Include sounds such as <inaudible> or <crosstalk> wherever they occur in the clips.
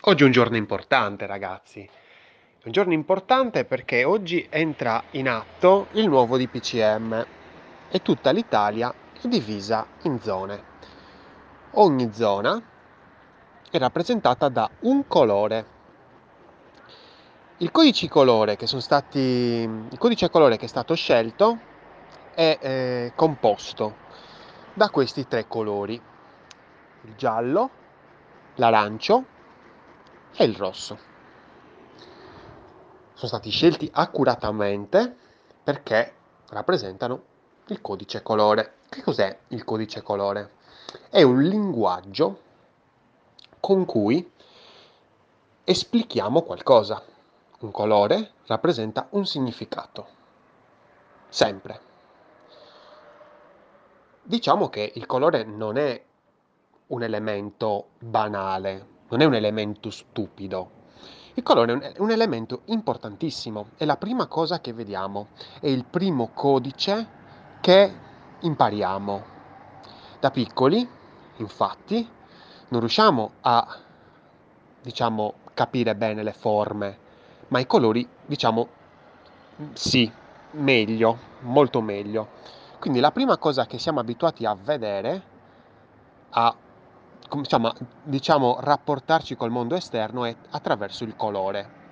Oggi è un giorno importante, ragazzi. È un giorno importante perché oggi entra in atto il nuovo DPCM e tutta l'Italia è divisa in zone. Ogni zona è rappresentata da un colore. Il codice colore che stati il codice colore che è stato scelto è eh, composto da questi tre colori: il giallo, l'arancio e il rosso. Sono stati scelti accuratamente perché rappresentano il codice colore. Che cos'è il codice colore? È un linguaggio con cui esplichiamo qualcosa. Un colore rappresenta un significato. Sempre. Diciamo che il colore non è un elemento banale, non è un elemento stupido. Il colore è un elemento importantissimo, è la prima cosa che vediamo, è il primo codice che impariamo. Da piccoli, infatti, non riusciamo a, diciamo, capire bene le forme, ma i colori, diciamo, sì, meglio, molto meglio. Quindi la prima cosa che siamo abituati a vedere, a diciamo, diciamo, rapportarci col mondo esterno è attraverso il colore.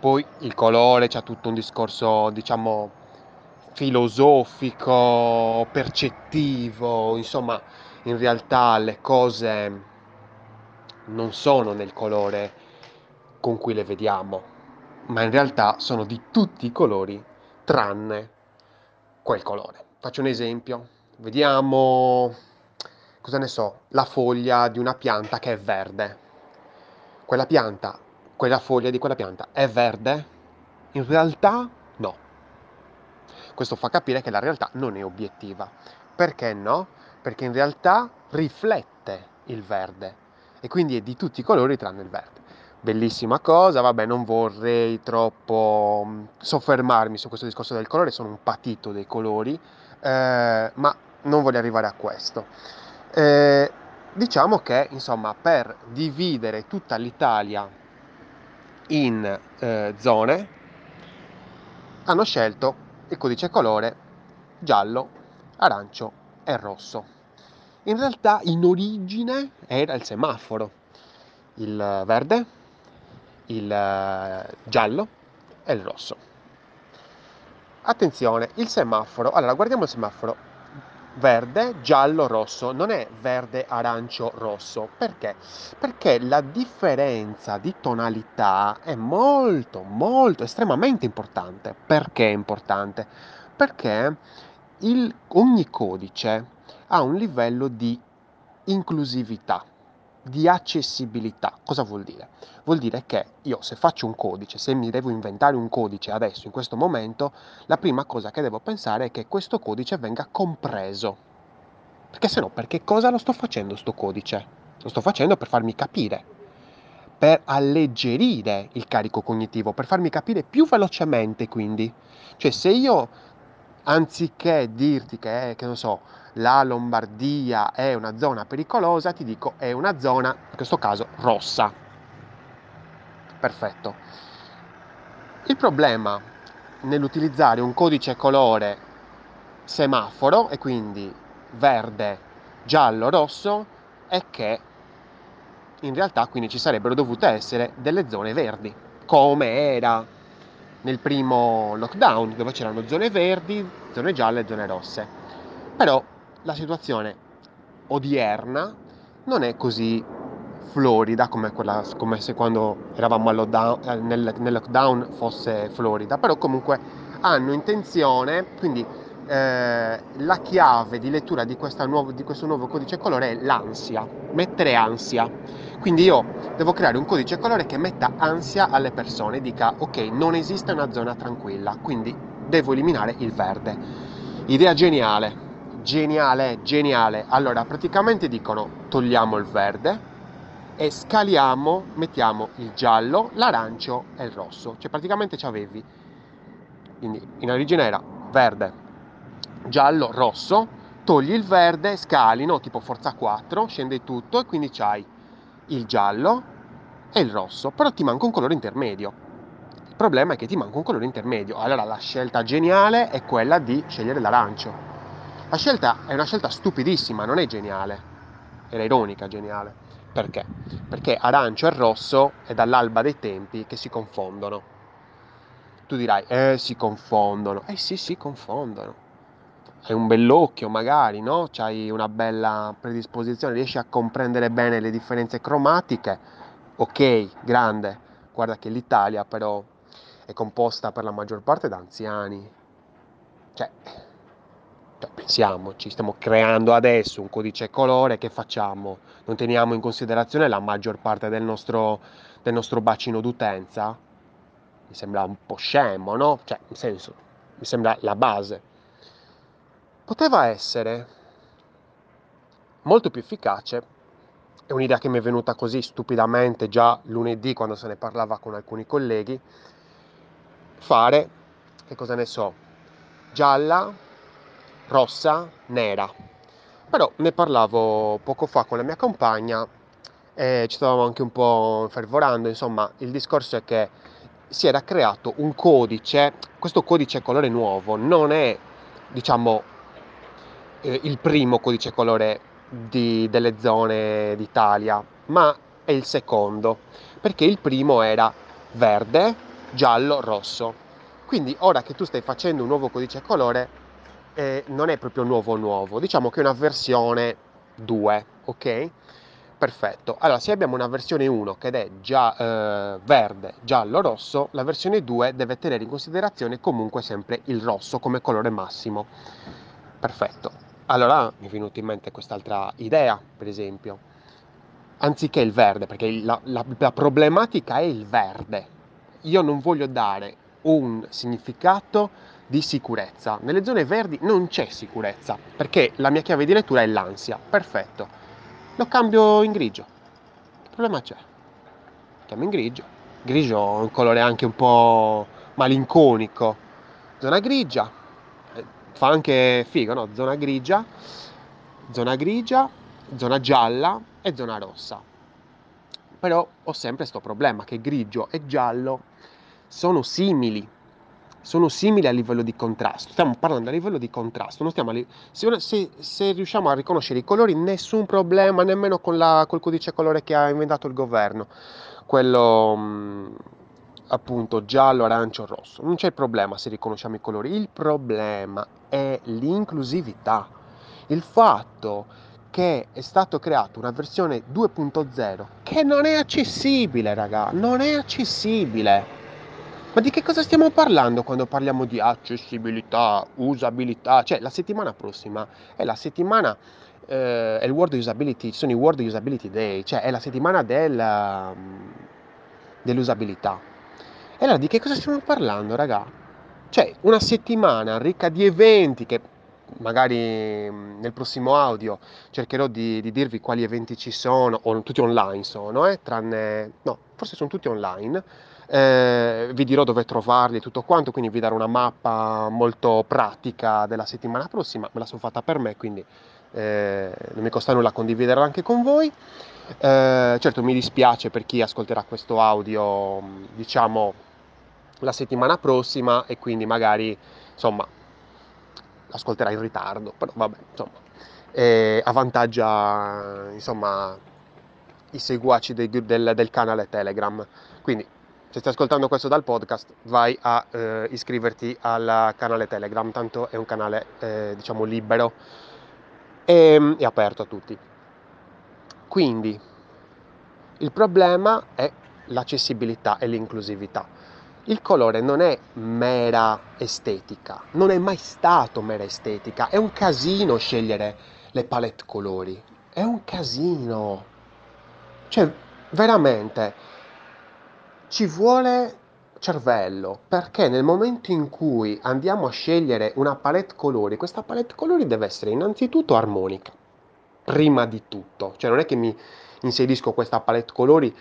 Poi il colore c'è tutto un discorso, diciamo, filosofico, percettivo, insomma, in realtà le cose non sono nel colore con cui le vediamo, ma in realtà sono di tutti i colori tranne quel colore. Faccio un esempio. Vediamo cosa ne so, la foglia di una pianta che è verde. Quella pianta, quella foglia di quella pianta è verde? In realtà no. Questo fa capire che la realtà non è obiettiva. Perché no? Perché in realtà riflette il verde e quindi è di tutti i colori tranne il verde. Bellissima cosa, vabbè, non vorrei troppo mm, soffermarmi su questo discorso del colore, sono un patito dei colori, eh, ma non voglio arrivare a questo. Eh, diciamo che insomma per dividere tutta l'Italia in eh, zone hanno scelto il codice colore giallo, arancio e rosso. In realtà in origine era il semaforo, il verde, il eh, giallo e il rosso. Attenzione, il semaforo, allora guardiamo il semaforo, verde, giallo, rosso, non è verde, arancio, rosso. Perché? Perché la differenza di tonalità è molto, molto, estremamente importante. Perché è importante? Perché il, ogni codice ha un livello di inclusività di accessibilità. Cosa vuol dire? Vuol dire che io se faccio un codice, se mi devo inventare un codice adesso, in questo momento, la prima cosa che devo pensare è che questo codice venga compreso. Perché se no, per che cosa lo sto facendo sto codice? Lo sto facendo per farmi capire, per alleggerire il carico cognitivo, per farmi capire più velocemente quindi. Cioè se io anziché dirti che, che non so, la Lombardia è una zona pericolosa, ti dico è una zona, in questo caso, rossa. Perfetto. Il problema nell'utilizzare un codice colore semaforo e quindi verde, giallo, rosso è che in realtà quindi ci sarebbero dovute essere delle zone verdi, come era nel primo lockdown, dove c'erano zone verdi, zone gialle e zone rosse. Però la situazione odierna non è così florida come, quella, come se quando eravamo eh, nel, nel, lockdown fosse florida, però comunque hanno intenzione, quindi eh, la chiave di lettura di, nuovo, di, questo nuovo codice colore è l'ansia, mettere ansia. Quindi io devo creare un codice colore che metta ansia alle persone, dica ok, non esiste una zona tranquilla, quindi devo eliminare il verde. Idea geniale, geniale, geniale. Allora, praticamente dicono togliamo il verde e scaliamo, mettiamo il giallo, l'arancio e il rosso. Cioè praticamente ci avevi, quindi in origine era verde, giallo, rosso, togli il verde, scali, no? Tipo forza 4, scende tutto e quindi c'hai il giallo, è il rosso, però ti manca un colore intermedio. Il problema è che ti manca un colore intermedio. Allora la scelta geniale è quella di scegliere l'arancio. La scelta è una scelta stupidissima, non è geniale. Era ironica, geniale. Perché? Perché arancio e rosso è dall'alba dei tempi che si confondono. Tu dirai, eh, si confondono. Eh sì, si confondono. Hai un bell'occhio magari, no? C'hai una bella predisposizione, riesci a comprendere bene le differenze cromatiche. Ok, grande. Guarda che l'Italia però è composta per la maggior parte da anziani. Cioè, cioè, pensiamoci, stiamo creando adesso un codice colore, che facciamo? Non teniamo in considerazione la maggior parte del nostro, del nostro bacino d'utenza? mi sembra un po' scemo, no? Cioè, nel senso, mi sembra la base. Poteva essere molto più efficace, è un'idea che mi è venuta così stupidamente già lunedì quando se ne parlava con alcuni colleghi, fare, che cosa ne so, gialla, rossa, nera. Però ne parlavo poco fa con la mia compagna e ci stavamo anche un po' fervorando, insomma, il discorso è che si era creato un codice, questo codice colore nuovo non è, diciamo, eh, il primo codice colore di, delle zone d'Italia, ma è il secondo, perché il primo era verde, giallo, rosso. Quindi ora che tu stai facendo un nuovo codice colore, eh, non è proprio nuovo nuovo, diciamo che è una versione 2, ok? Perfetto, allora se abbiamo una versione 1 che è già eh, verde, giallo, rosso, la versione 2 deve tenere in considerazione comunque sempre il rosso come colore massimo. Perfetto, allora mi è venuta in mente quest'altra idea, per esempio, anziché il verde, perché la, la, la problematica è il verde. Io non voglio dare un significato di sicurezza. Nelle zone verdi non c'è sicurezza, perché la mia chiave di lettura è l'ansia. Perfetto lo cambio in grigio. Che problema c'è? Cambio in grigio. Grigio è un colore anche un po' malinconico. Zona grigia. Fa anche figo, no? Zona grigia. Zona grigia, zona gialla e zona rossa. Però ho sempre questo problema che grigio e giallo sono simili sono simili a livello di contrasto. Stiamo parlando a livello di contrasto, li... se, se, se, riusciamo a riconoscere i colori, nessun problema, nemmeno con la, col codice colore che ha inventato il governo, quello mm, appunto giallo, arancio, rosso. Non c'è problema se riconosciamo i colori, il problema è l'inclusività. Il fatto che è stato creato una versione 2.0 che non è accessibile, raga, non è accessibile ma di che cosa stiamo parlando quando parliamo di accessibilità, usabilità? Cioè, la settimana prossima è la settimana, eh, è il World Usability, sono i World Usability Day, cioè è la settimana del, um, dell'usabilità. E allora di che cosa stiamo parlando, raga? Cioè, una settimana ricca di eventi che magari mm, nel prossimo audio cercherò di, di, dirvi quali eventi ci sono, o tutti online sono, eh, tranne, no, forse sono tutti online eh, vi dirò dove trovarli e tutto quanto, quindi vi darò una mappa molto pratica della settimana prossima, me la sono fatta per me, quindi eh, non mi costa nulla condividerla anche con voi. Eh, certo mi dispiace per chi ascolterà questo audio, diciamo, la settimana prossima e quindi magari, insomma, l'ascolterà in ritardo, però vabbè, insomma, eh, avvantaggia, insomma, i seguaci del, del, del canale Telegram. Quindi se stai ascoltando questo dal podcast, vai a eh, iscriverti al canale Telegram, tanto è un canale eh, diciamo libero e, e aperto a tutti. Quindi il problema è l'accessibilità e l'inclusività. Il colore non è mera estetica, non è mai stato mera estetica, è un casino scegliere le palette colori, è un casino. Cioè, veramente, ci vuole cervello, perché nel momento in cui andiamo a scegliere una palette colori, questa palette colori deve essere innanzitutto armonica, prima di tutto, cioè non è che mi inserisco questa palette colori,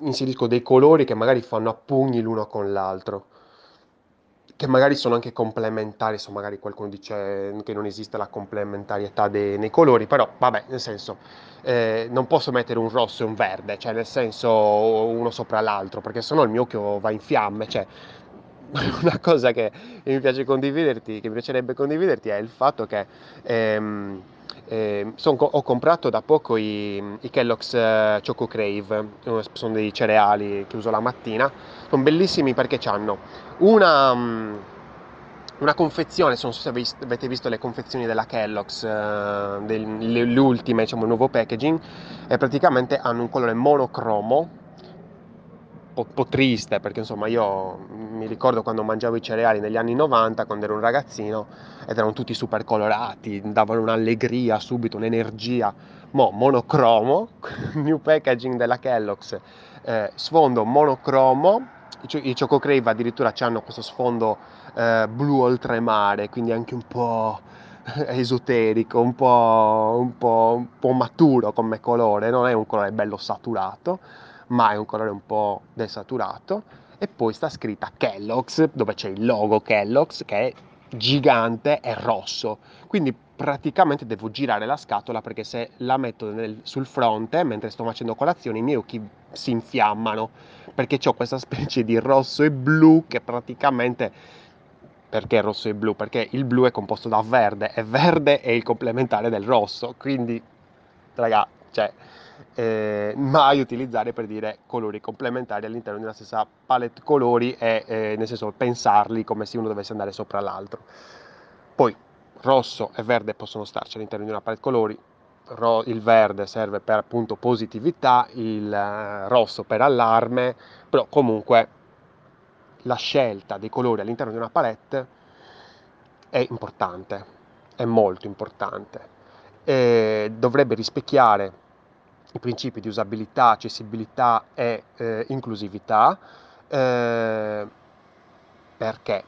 inserisco dei colori che magari fanno a pugni l'uno con l'altro. che magari sono anche complementari, so magari qualcuno dice che non esiste la complementarietà dei, nei colori, però vabbè, nel senso, eh, non posso mettere un rosso e un verde, cioè nel senso uno sopra l'altro, perché sennò il mio occhio va in fiamme, cioè <laughs> una cosa che mi piace condividerti, che mi piacerebbe condividerti è il fatto che ehm, eh, son, ho comprato da poco i, i Kellogg's uh, Choco Crave, sono dei cereali che uso la mattina, sono bellissimi perché hanno una, um, una confezione, non so se avete visto le confezioni della Kellogg's, uh, le, ultime, diciamo il nuovo packaging, praticamente hanno un colore monocromo, po', po', triste perché insomma io mi ricordo quando mangiavo i cereali negli anni 90 quando ero un ragazzino ed erano tutti super colorati, davano un'allegria subito, un'energia, mo monocromo, <laughs> new packaging della Kellogg's, eh, sfondo monocromo, i Choco Crave addirittura hanno questo sfondo eh, blu oltremare, quindi anche un po' <laughs> esoterico, un po', un, po', un po' maturo come colore, non è un colore bello saturato, ma è un colore un po' desaturato. E poi sta scritta Kellogg's, dove c'è il logo Kellogg's, che è gigante e rosso. Quindi praticamente devo girare la scatola perché se la metto nel, sul fronte mentre sto facendo colazione i miei occhi si infiammano perché ho questa specie di rosso e blu che praticamente perché rosso e blu? Perché il blu è composto da verde e verde è il complementare del rosso quindi raga cioè eh, mai utilizzare per dire colori complementari all'interno di una stessa palette colori e eh, nel senso pensarli come se uno dovesse andare sopra l'altro. Poi rosso e verde possono starci all'interno di una palette colori, Ro- il verde serve per appunto positività, il eh, rosso per allarme, però comunque la scelta dei colori all'interno di una palette è importante, è molto importante. E dovrebbe rispecchiare i principi di usabilità, accessibilità e eh, inclusività. Eh, perché?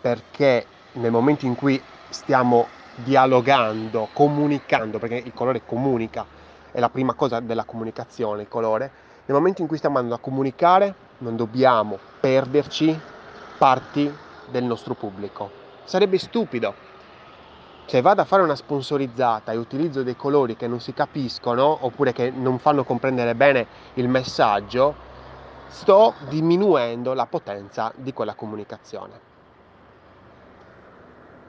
Perché nel momento in cui stiamo dialogando, comunicando, perché il colore comunica, è la prima cosa della comunicazione, il colore, nel momento in cui stiamo andando a comunicare non dobbiamo perderci parti del nostro pubblico. Sarebbe stupido se vado a fare una sponsorizzata e utilizzo dei colori che non si capiscono oppure che non fanno comprendere bene il messaggio, sto diminuendo la potenza di quella comunicazione.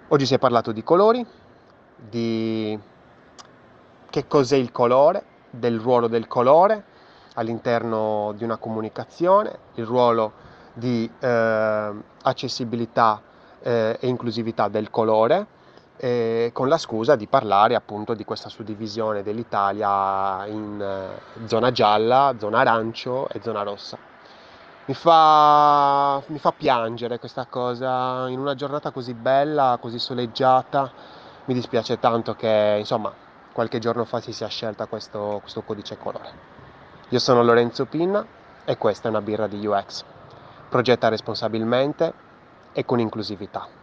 Oggi si è parlato di colori, di che cos'è il colore, del ruolo del colore all'interno di una comunicazione, il ruolo di eh, accessibilità eh, e inclusività del colore eh, con la scusa di parlare appunto di questa suddivisione dell'Italia in eh, zona gialla, zona arancio e zona rossa. Mi fa, mi fa piangere questa cosa in una giornata così bella, così soleggiata. Mi dispiace tanto che insomma qualche giorno fa si sia scelta questo, questo codice colore. Io sono Lorenzo Pinna e questa è una birra di UX. Progetta responsabilmente e con inclusività.